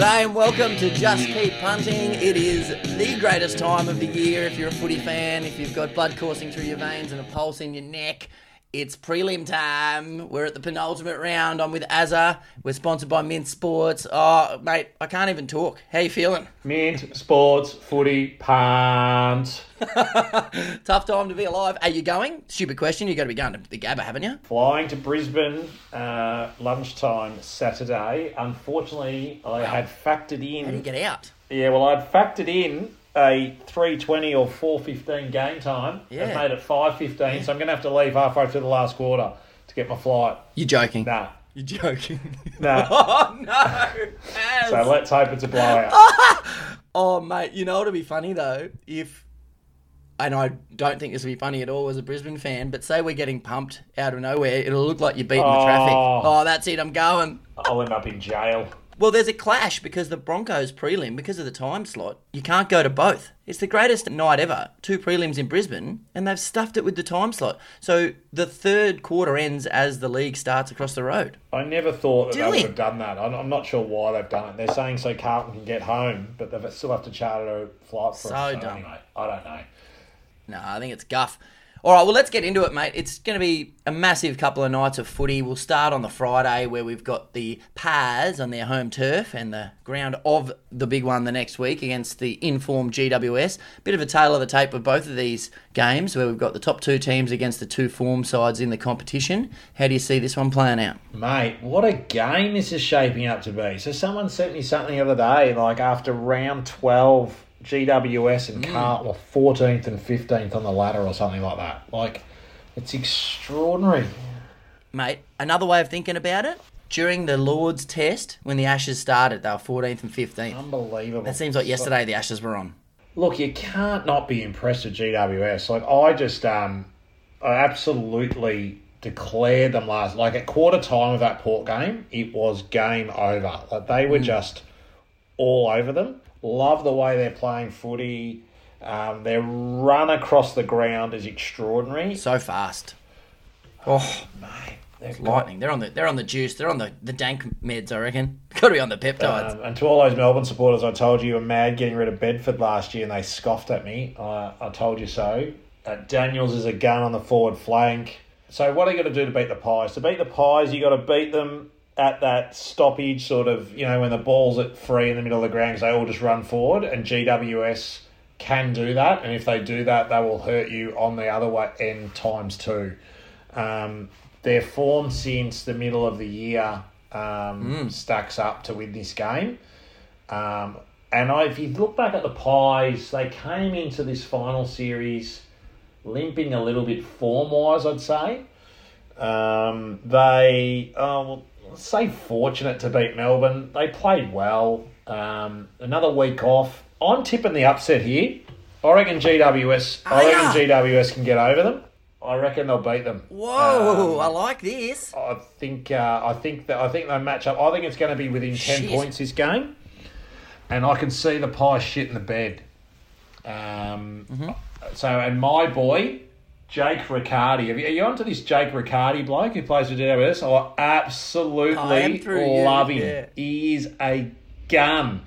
G'day and welcome to Just Keep Punting. It is the greatest time of the year if you're a footy fan, if you've got blood coursing through your veins and a pulse in your neck. It's prelim time. We're at the penultimate round. I'm with Azza. We're sponsored by Mint Sports. Oh, mate, I can't even talk. How you feeling? Mint, sports, footy, punt. Tough time to be alive. Are you going? Stupid question. You're going to be going to the Gabba, haven't you? Flying to Brisbane uh, lunchtime Saturday. Unfortunately, I had factored in. How do you get out? Yeah, well, I'd factored in a 3.20 or 4.15 game time. Yeah. I've made it 5.15, so I'm going to have to leave halfway through the last quarter to get my flight. You're joking. Nah. You're joking. Nah. oh, no. So let's hope it's a blowout. Oh, mate, you know what'd be funny though? If, and I don't think this would be funny at all as a Brisbane fan, but say we're getting pumped out of nowhere, it'll look like you're beating the traffic. Oh. Oh, that's it, I'm going. I'll end up in jail. Well, there's a clash because the Broncos prelim, because of the time slot, you can't go to both. It's the greatest night ever. Two prelims in Brisbane, and they've stuffed it with the time slot. So the third quarter ends as the league starts across the road. I never thought that they would have done that. I'm, I'm not sure why they've done it. They're saying so Carlton can get home, but they still have to charter a flight for So it. dumb. anyway, I don't know. No, I think it's guff. All right, well, let's get into it, mate. It's going to be a massive couple of nights of footy. We'll start on the Friday where we've got the Pies on their home turf and the ground of the big one the next week against the informed GWS. Bit of a tale of the tape of both of these games where we've got the top two teams against the two form sides in the competition. How do you see this one playing out? Mate, what a game this is shaping up to be. So someone sent me something the other day, like after round 12, GWS and Carlton were 14th and 15th on the ladder or something like that. Like, it's extraordinary. Mate, another way of thinking about it, during the Lord's test, when the Ashes started, they were 14th and 15th. Unbelievable. That seems like yesterday the Ashes were on. Look, you can't not be impressed with GWS. Like I just um I absolutely declared them last like at quarter time of that port game, it was game over. Like they were just all over them. Love the way they're playing footy. Um, their run across the ground is extraordinary. So fast. Oh, Mate, they've got- lightning. They're on the they're on the juice. They're on the, the dank meds, I reckon. Got to be on the peptides. Um, and to all those Melbourne supporters, I told you you were mad getting rid of Bedford last year, and they scoffed at me. I, I told you so. Uh, Daniels is a gun on the forward flank. So what are you going to do to beat the Pies? To beat the Pies, you got to beat them at that stoppage, sort of, you know, when the ball's at free in the middle of the ground, because they all just run forward, and GWS can do that, and if they do that, they will hurt you on the other way end times two. Um, their form since the middle of the year um, stacks up to win this game. Um, and I, if you look back at the Pies, they came into this final series limping a little bit form wise, I'd say. Um, they, oh, well, let's say, fortunate to beat Melbourne. They played well. Um, another week off. I'm tipping the upset here. I reckon GWS. I ya? reckon GWS can get over them. I reckon they'll beat them. Whoa, Um, I like this. I think uh, I think that I think they match up. I think it's going to be within ten Shit. points this game, and I can see the pie shit in the bed. Um, Mm-hmm. So, and my boy Jake Riccardi, have you, are you onto this Jake Riccardi bloke who plays for GWS? I absolutely I am through you, love him. yeah. He is a gun.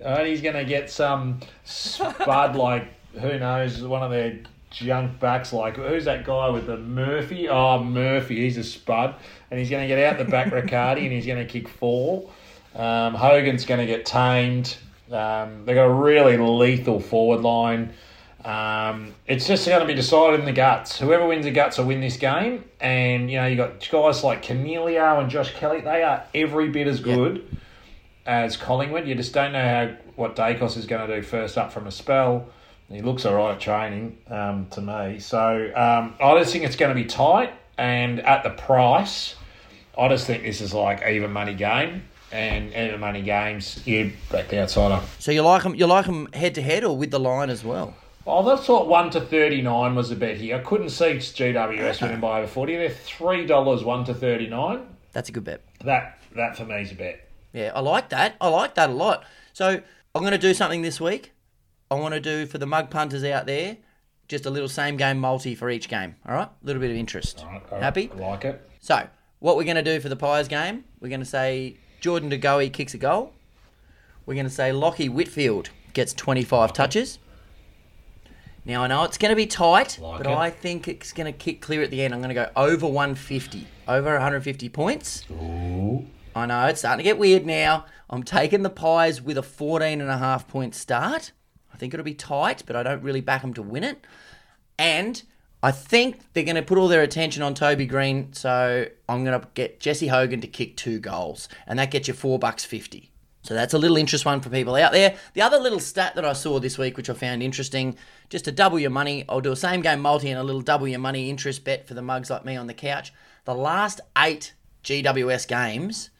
And he's going to get some spud like who knows one of their junk backs like who's that guy with the Murphy? Oh Murphy, he's a spud, and he's going to get out the back Riccardi and he's going to kick four. Um, Hogan's going to get tamed. Um, they've got a really lethal forward line. Um, it's just going to be decided in the guts. Whoever wins the guts will win this game. And you know you got guys like Coniglio and Josh Kelly. They are every bit as good as Collingwood. You just don't know how what Daicos is going to do first up from a spell. He looks all right at training um, to me. So um, I just think it's going to be tight. And at the price, I just think this is like even money game. And even money games, you back the outsider. So you like them? You like them head to head or with the line as well? Oh, I thought one to thirty nine was a bet here. I couldn't see GWS winning by over forty. They're three dollars one to thirty nine. That's a good bet. That that for me is a bet. Yeah, I like that. I like that a lot. So I'm going to do something this week. I want to do for the mug punters out there. Just a little same game multi for each game. All right, a little bit of interest. All right, all right, Happy? I like it. So, what we're going to do for the Pies game, we're going to say Jordan De Goey kicks a goal. We're going to say Lachie Whitfield gets 25 touches. Now, I know it's going to be tight, Like but it. I think it's going to kick clear at the end. I'm going to go over 150, over 150 points. Ooh. I know, it's starting to get weird now. I'm taking the Pies with a 14 and a half point start. I think it'll be tight, but I don't really back them to win it. And I think they're going to put all their attention on Toby Greene, so I'm going to get Jesse Hogan to kick two goals, and that gets you four bucks fifty. So that's a little interest one for people out there. The other little stat that I saw this week, which I found interesting, just to double your money, I'll do a same game multi and a little double your money interest bet for the mugs like me on the couch. The last eight GWS games,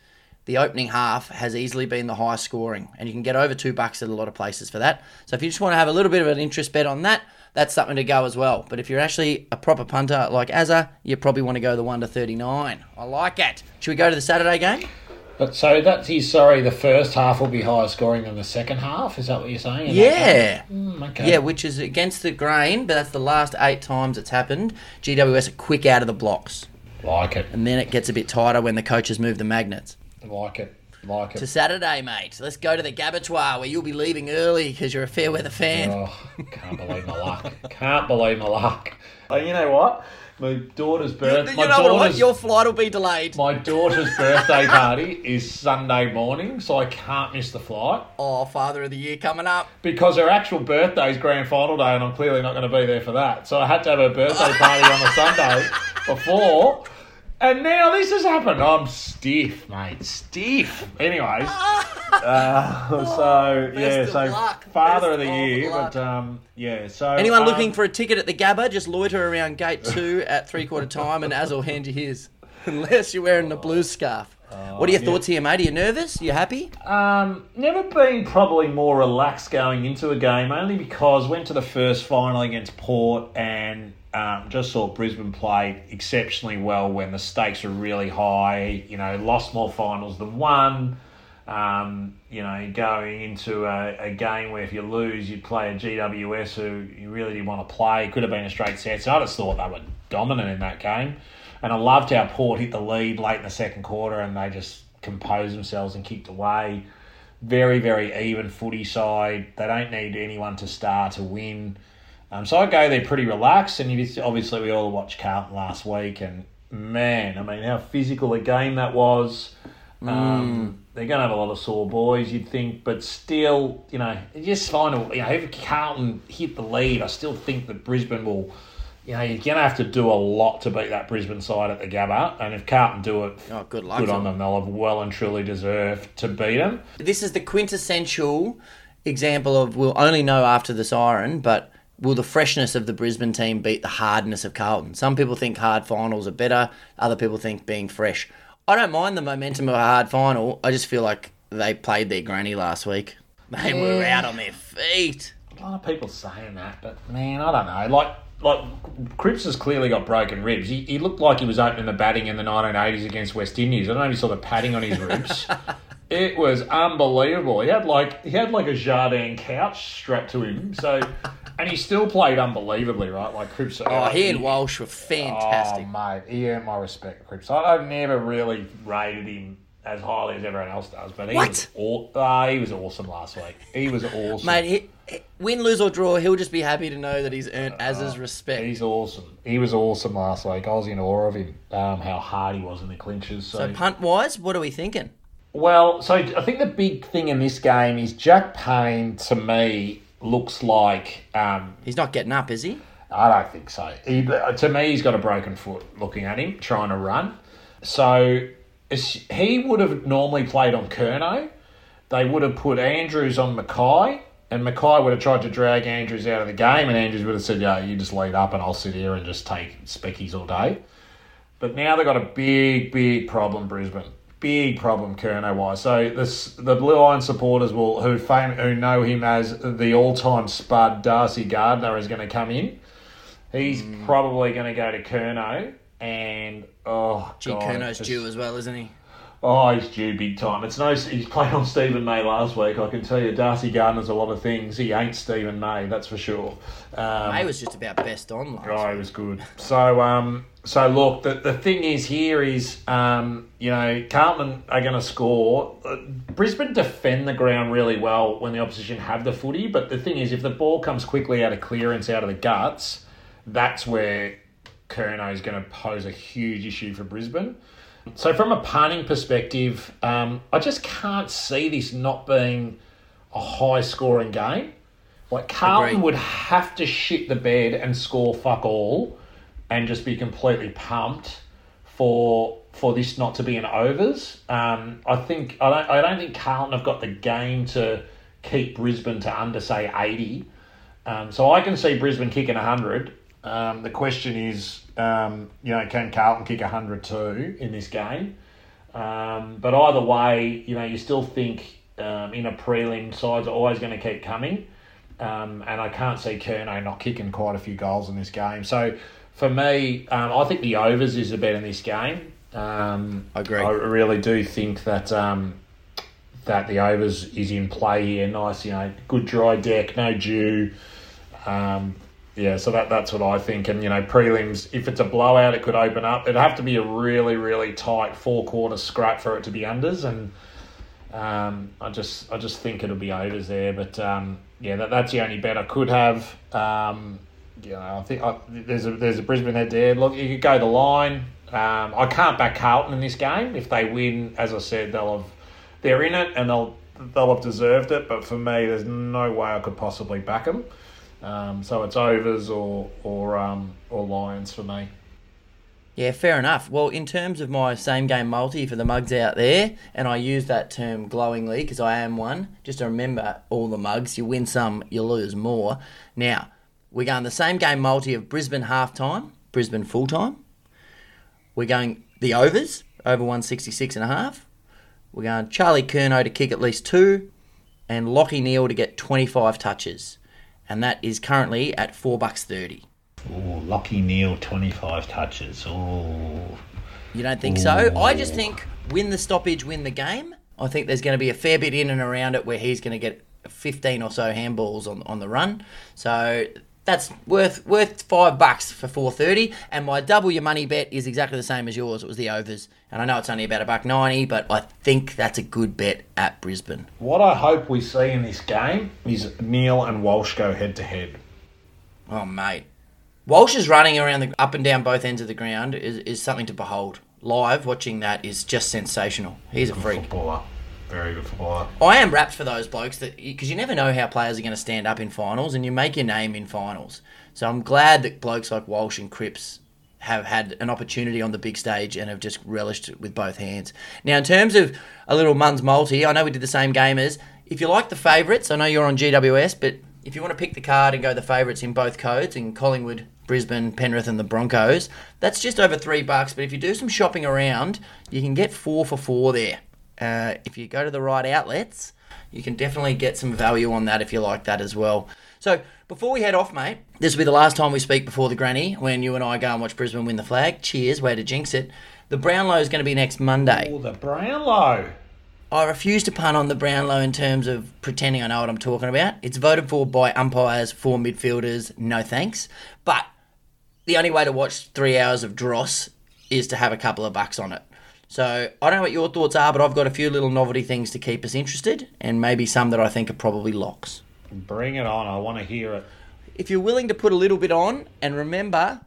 the opening half has easily been the highest scoring, and you can get over two bucks at a lot of places for that. So if you just want to have a little bit of an interest bet on that, that's something to go as well. But if you're actually a proper punter like Azza, you probably want to go the one to thirty nine. I like it. Should we go to the Saturday game? But so that's he's sorry. The first half will be higher scoring than the second half. Is that what you're saying? Yeah. Mm, okay. Yeah, which is against the grain, but that's the last eight times it's happened. GWS are quick out of the blocks, Like it. and then it gets a bit tighter when the coaches move the magnets. Like it. Like it. To. Saturday, mate. Let's go to the Gabatoir where you'll be leaving early because you're a fair weather fan. Oh, can't believe my luck. Can't believe my luck. Oh, you know what? My daughter's birth. you my know what? Your flight will be delayed. my daughter's birthday party is Sunday morning, so I can't miss the flight Oh, Father of the Year coming up. because her actual birthday is grand final day, and I'm clearly not going to be there for that. So I had to have her birthday party on a Sunday before. And now this has happened. I'm stiff, mate. Stiff. Anyways, uh, so yeah, of so luck. father of Best the of year, luck. but um, yeah. So Anyone um, looking for a ticket at the Gabba, just loiter around gate two at three quarter time and Az will hand you his. Unless you're wearing the blue scarf. what are your yeah. thoughts here, mate? Are you nervous? Are You happy? Um, never been probably more relaxed going into a game, only because went to the first final against Port and um, just saw Brisbane play exceptionally well when the stakes were really high. You know, lost more finals than won. Um, you know, going into a, a game where if you lose, you'd play a GWS who you really didn't want to play. Could have been a straight set. So I just thought they were dominant in that game. And I loved how Port hit the lead late in the second quarter and they just composed themselves and kicked away. Very, very even footy side. They don't need anyone to star to win. Um, so I go there pretty relaxed. And obviously, we all watched Carlton last week. And man, I mean, how physical a game that was. Um, They're going to have a lot of sore boys, you'd think, but still, you know, just find a, you know, if Carlton hit the lead, I still think that Brisbane will, you know, you're going to have to do a lot to beat that Brisbane side at the Gabba, and if Carlton do it, Oh, good luck. good on them. them. They'll have well and truly deserved to beat them. This is the quintessential example of we'll only know after the siren, but will the freshness of the Brisbane team beat the hardness of Carlton? Some people think hard finals are better, other people think being fresh. I don't mind the momentum of a hard final. I just feel like they played their granny last week. They were out on their feet. A lot of people saying that, but man, I don't know. Like, like Cripps has clearly got broken ribs. He, he looked like he was opening the batting in the 1980s against West Indies. I don't know if you saw the padding on his ribs. it was unbelievable. He had like he had like a Jardine couch strapped to him. So, and he still played unbelievably, right? Like Cripps. Oh, he and Walsh were fantastic. Oh, mate, he earned my respect, Cripps. I, I've never really rated him as highly as everyone else does, but he What? was aw- ah, he was awesome last week. He was awesome. Mate, he, win, lose, or draw, he'll just be happy to know that he's earned Az's respect. He's awesome. He was awesome last week. I was in awe of him. Um, how hard he was in the clinches. So, So, punt wise, what are we thinking? well, so I think the big thing in this game is Jack Payne. To me, looks like um, He's not getting up, is he? I don't think so. He, to me, he's got a broken foot. Looking at him trying to run, so he would have normally played on Curnow. They would have put Andrews on McKay, and McKay would have tried to drag Andrews out of the game, and Andrews would have said, "Yeah, you just lead up, and I'll sit here and just take speckies all day." But now they've got a big, big problem, Brisbane. Big problem, Curnow wise. So this, the Blue Iron supporters will who fame, who know him as the all-time spud Darcy Gardner is going to come in. He's Hmm. probably going to go to Curnow, and oh Gee, god, Curnow's just- due as well, isn't he? Oh, he's due big time. It's no. He's played on Steven May last week. I can tell you, Darcy Gardner's a lot of things. He ain't Steven May, that's for sure. Um, May was just about best on last. Oh, he was good. So, um, so look, the, the thing is here is, um, you know, Carlton are going to score. Uh, Brisbane defend the ground really well when the opposition have the footy, but the thing is, if the ball comes quickly out of clearance out of the guts, that's where Curnow is going to pose a huge issue for Brisbane. So, from a punting perspective, um, I just can't see this not being a high scoring game. Like Carlton Agreed. would have to shit the bed and score fuck all, and just be completely pumped for for this not to be an overs. Um, I think I don't I don't think Carlton have got the game to keep Brisbane to under say eighty. Um, so I can see Brisbane kicking hundred. Um, the question is, um, you know, can Carlton kick hundred too in this game? Um, but either way, you know, you still think um, in a prelim, sides are always going to keep coming. Um, and I can't see Curnow not kicking quite a few goals in this game. So for me, um, I think the overs is a bet in this game. Um, I agree. I really do think that um, that the overs is in play here. Nice, you know, good dry deck, no dew. Um, yeah, so that that's what I think. And you know, prelims, if it's a blowout, it could open up. It'd have to be a really, really tight four quarter scrap for it to be unders, and um, I just I just think it'll be overs there. But um, yeah, that, that's the only bet I could have. Um, you know, I think I, there's a there's a Brisbane head there. Look, you could go the line. Um, I can't back Carlton in this game. If they win, as I said, they'll have they're in it and they'll they'll have deserved it. But for me, there's no way I could possibly back them. Um, so it's overs or or um, or Lions for me. Yeah, fair enough. Well, in terms of my same game multi for the mugs out there, and I use that term glowingly because I am one, just to remember all the mugs, you win some, you lose more. Now, we're going the same game multi of Brisbane half time, Brisbane full time. We're going the overs, over 166 and a half. We're going Charlie Curnow to kick at least two, and Lachie Neale to get 25 touches. And that is currently at four bucks thirty. Oh, Lachie Neale, 25 touches. Oh, You don't think so? I just think win the stoppage, win the game. I think there's going to be a fair bit in and around it where he's going to get 15 or so handballs on, on the run. So that's worth worth five bucks for 430. And my double your money bet is exactly the same as yours. It was the overs, and I know it's only about a buck ninety, but I think that's a good bet at Brisbane. What I hope we see in this game is Neale and Walsh go head to head. Oh mate, Walsh is running around the up and down both ends of the ground is, is something to behold. Live watching that is just sensational. He's a freak. Footballer, very good footballer. I am rapt for those blokes that because you never know how players are going to stand up in finals, and you make your name in finals. So I'm glad that blokes like Walsh and Cripps have had an opportunity on the big stage and have just relished it with both hands. Now, in terms of a little Mun's multi, I know we did the same game as. If you like the favourites, I know you're on GWS, but if you want to pick the card and go the favourites in both codes in Collingwood, Brisbane, Penrith, and the Broncos, that's just over three bucks. But if you do some shopping around, you can get four for four there. Uh, if you go to the right outlets, you can definitely get some value on that if you like that as well. So before we head off, mate, this will be the last time we speak before the granny when you and I go and watch Brisbane win the flag. Cheers, way to jinx it. The Brownlow is going to be next Monday. Oh, the Brownlow. I refuse to pun on the Brownlow in terms of pretending I know what I'm talking about. It's voted for by umpires, for midfielders, no thanks. But the only way to watch three hours of dross is to have a couple of bucks on it. So I don't know what your thoughts are, but I've got a few little novelty things to keep us interested, and maybe some that I think are probably locks. Bring it on. I want to hear it. If you're willing to put a little bit on, and remember,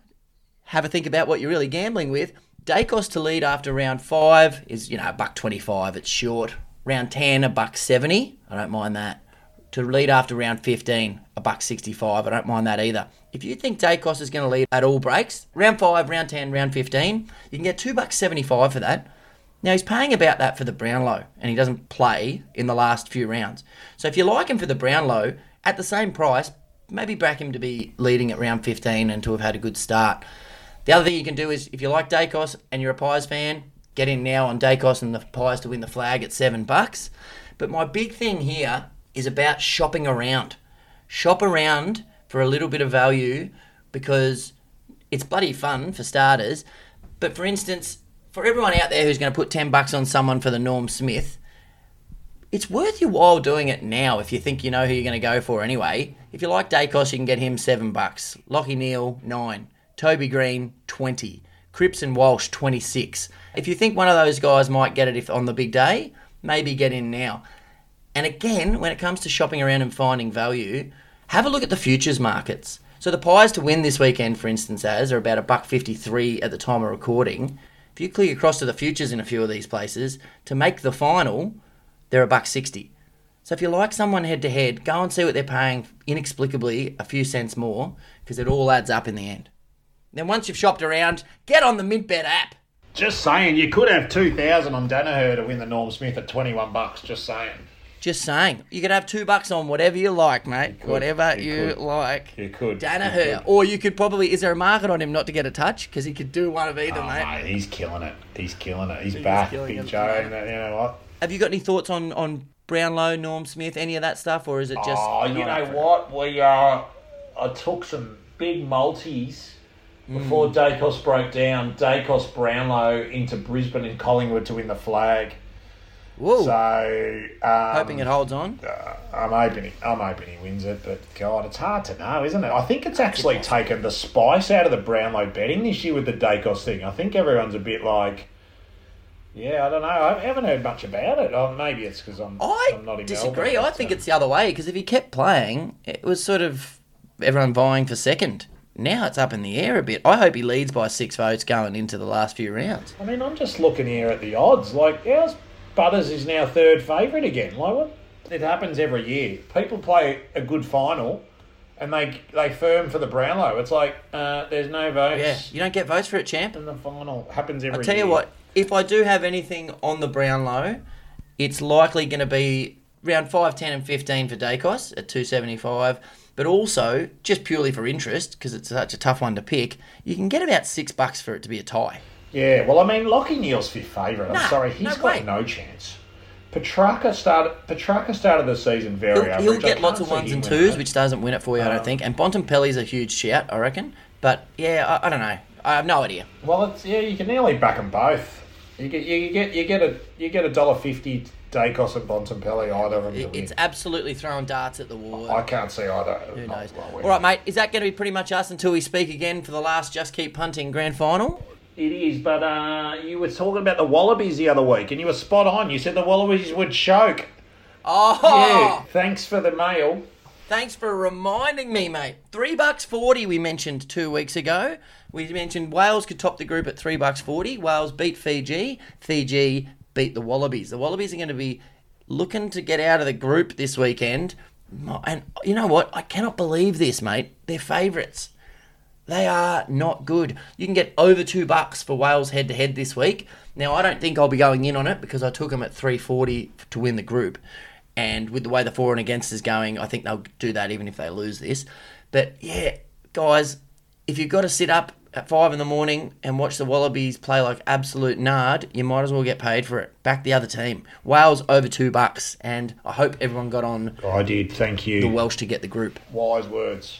have a think about what you're really gambling with. Daicos to lead after round five is, you know, a buck twenty-five. It's short. Round ten, a buck seventy. I don't mind that. To lead after round fifteen, a buck sixty-five. I don't mind that either. If you think Daicos is going to lead at all breaks, round five, round ten, round fifteen, you can get two bucks seventy-five for that. Now he's paying about that for the Brownlow, and he doesn't play in the last few rounds. So if you like him for the Brownlow at the same price, maybe back him to be leading at round 15 and to have had a good start. The other thing you can do is if you like Daicos and you're a Pies fan, get in now on Daicos and the Pies to win the flag at seven bucks. But my big thing here is about shopping around. Shop around for a little bit of value because it's bloody fun for starters. But for instance, for everyone out there who's going to put 10 bucks on someone for the Norm Smith, it's worth your while doing it now if you think you know who you're going to go for anyway. If you like Daicos, you can get him 7 bucks. Lachie Neale, 9. Toby Greene, 20. Cripps and Walsh, 26. If you think one of those guys might get it if on the big day, maybe get in now. And again, when it comes to shopping around and finding value, have a look at the futures markets. So the pies to win this weekend, for instance, as are about a buck fifty-three at the time of recording. If you click across to the futures in a few of these places to make the final, they're a buck sixty. So if you like someone head to head, go and see what they're paying inexplicably a few cents more because it all adds up in the end. Then once you've shopped around, get on the MintBet app. Just saying, you could have 2,000 on Daniher to win the Norm Smith at 21 bucks. Just saying. Just saying, you could have two bucks on whatever you like, mate. could, whatever you you, like. You could. Daniher, You could. or you could probably. Is there a market on him not to get a touch? Because he could do one of either, Oh, mate. he's killing it. He's killing it. He's He is back, Big Joe. you know what? Have you got any thoughts on on Brownlow, Norm Smith, any of that stuff, or is it just? oh, you know up for it? what? We uh, I took some big multis before Mm. Daicos broke down. Daicos Brownlow into Brisbane and Collingwood to win the flag. Whoa, So um, hoping it holds on. I'm hoping he, I'm hoping he wins it, but God, it's hard to know, isn't it? I think it's actually taken the spice out of the Brownlow betting this year with the Daicos thing. I think everyone's a bit like, yeah, I don't know. I haven't heard much about it. Oh, maybe it's because I'm, I I'm not in disagree. Melbourne, I think uh, it's the other way because if he kept playing, it was sort of everyone vying for second. Now it's up in the air a bit. I hope he leads by six votes going into the last few rounds. I mean, I'm just looking here at the odds. Like, ours Butters is now third favourite again. Like, what? It happens every year. People play a good final, and they they firm for the Brownlow. It's like uh, there's no votes. Yeah, you don't get votes for it, champ. in the final happens every year. I'll tell year. you what, if I do have anything on the Brownlow, it's likely going to be around 5, 10, and 15 for Daicos at 275. But also, just purely for interest, because it's such a tough one to pick, you can get about six bucks for it to be a tie. Yeah, well, I mean, Lachie Neale's fifth favourite. I'm Nah, sorry, he's no got way. no chance. Petracca started. Petracca started the season very He'll, average. he'll get lots of ones and twos, which doesn't win it for you, I don't Um, think. And Bontempelli's a huge shout, I reckon. But yeah, I, I don't know. I have no idea. Well, it's yeah, you can nearly back them both. You get you get you get a you get a dollar fifty Daicos and Bontempelli either of them. to It- win. It's absolutely throwing darts at the wall. I can't see either. Who knows? Well, All right, mate. Is that going to be pretty much us until we speak again for the last Just Keep Punting grand final? It is, but uh, you were talking about the Wallabies the other week, and you were spot on. You said the Wallabies would choke. Oh, Yeah, thanks for the mail. thanks for reminding me, mate. Three bucks forty. We mentioned two weeks ago. We mentioned Wales could top the group at three bucks forty. Wales beat Fiji. Fiji beat the Wallabies. The Wallabies are going to be looking to get out of the group this weekend. And you know what? I cannot believe this, mate. They're favourites. They are not good. You can get over two bucks for Wales head to head this week. Now I don't think I'll be going in on it because I took them at three forty to win the group, and with the way the for and against is going, I think they'll do that even if they lose this. But yeah, guys, if you've got to sit up at five in the morning and watch the Wallabies play like absolute nard, you might as well get paid for it. Back the other team. Wales over two bucks, and I hope everyone got on I did. Thank you. the Welsh to get the group. Wise words.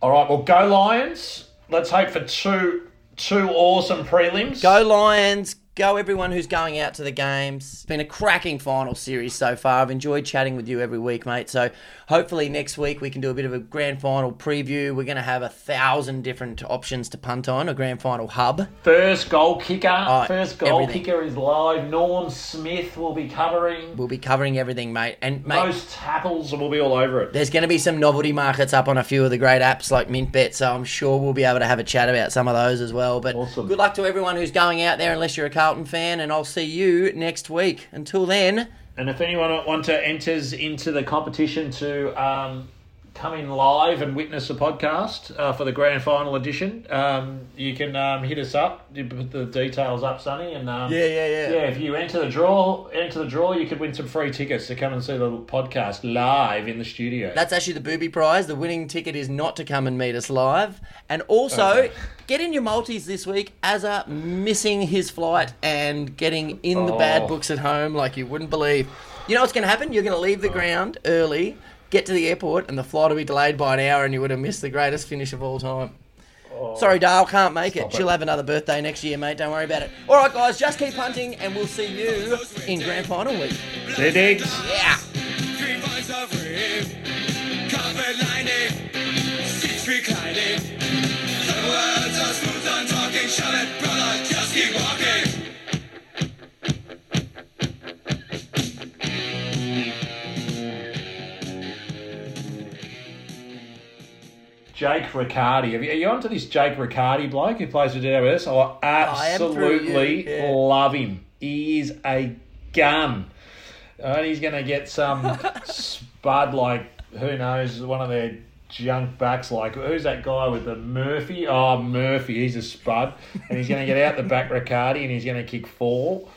All right, well, go Lions. Let's hope for two two awesome prelims. Go Lions! Go everyone who's going out to the games. It's been a cracking final series so far. I've enjoyed chatting with you every week, mate. So hopefully next week we can do a bit of a grand final preview. We're going to have a thousand different options to punt on, a grand final hub. First goal kicker. First goal everything. kicker is live. Norm Smith will be covering. We'll be covering everything, mate. And mate, Most tackles, and we'll be all over it. there's going to be some novelty markets up on a few of the great apps like MintBet, so I'm sure we'll be able to have a chat about some of those as well. But Awesome. good luck to everyone who's going out there, unless you're a Carlton fan, and I'll see you next week. Until then. And if anyone want to enters into the competition to um, come in live and witness the podcast uh, for the grand final edition, um, you can um, hit us up. You put the details up, Sonny, and um, Yeah, yeah, yeah. yeah. If you enter the draw, enter the draw, you could win some free tickets to come and see the podcast live in the studio. That's actually the booby prize. The winning ticket is not to come and meet us live. And also, Okay. get in your multis this week. Azza missing his flight and getting in the bad Oh. books at home like you wouldn't believe. You know what's going to happen? You're going to leave the ground early, get to the airport, and the flight will be delayed by an hour, and you would have missed the greatest finish of all time. Oh. Sorry, Dale, can't make it. it. She'll have another birthday next year, mate. Don't worry about it. All right, guys, just keep hunting, and we'll see you in grand final week. See you, Diggs. Yeah. Jake Riccardi. Have you, are you onto this Jake Riccardi bloke who plays for GWS? I I absolutely yeah. love him. He is a gun. And he's going to get some spud like, who knows, one of their junk backs like, who's that guy with the Murphy? Oh, Murphy, he's a spud. And he's going to get out the back Riccardi and he's going to kick four.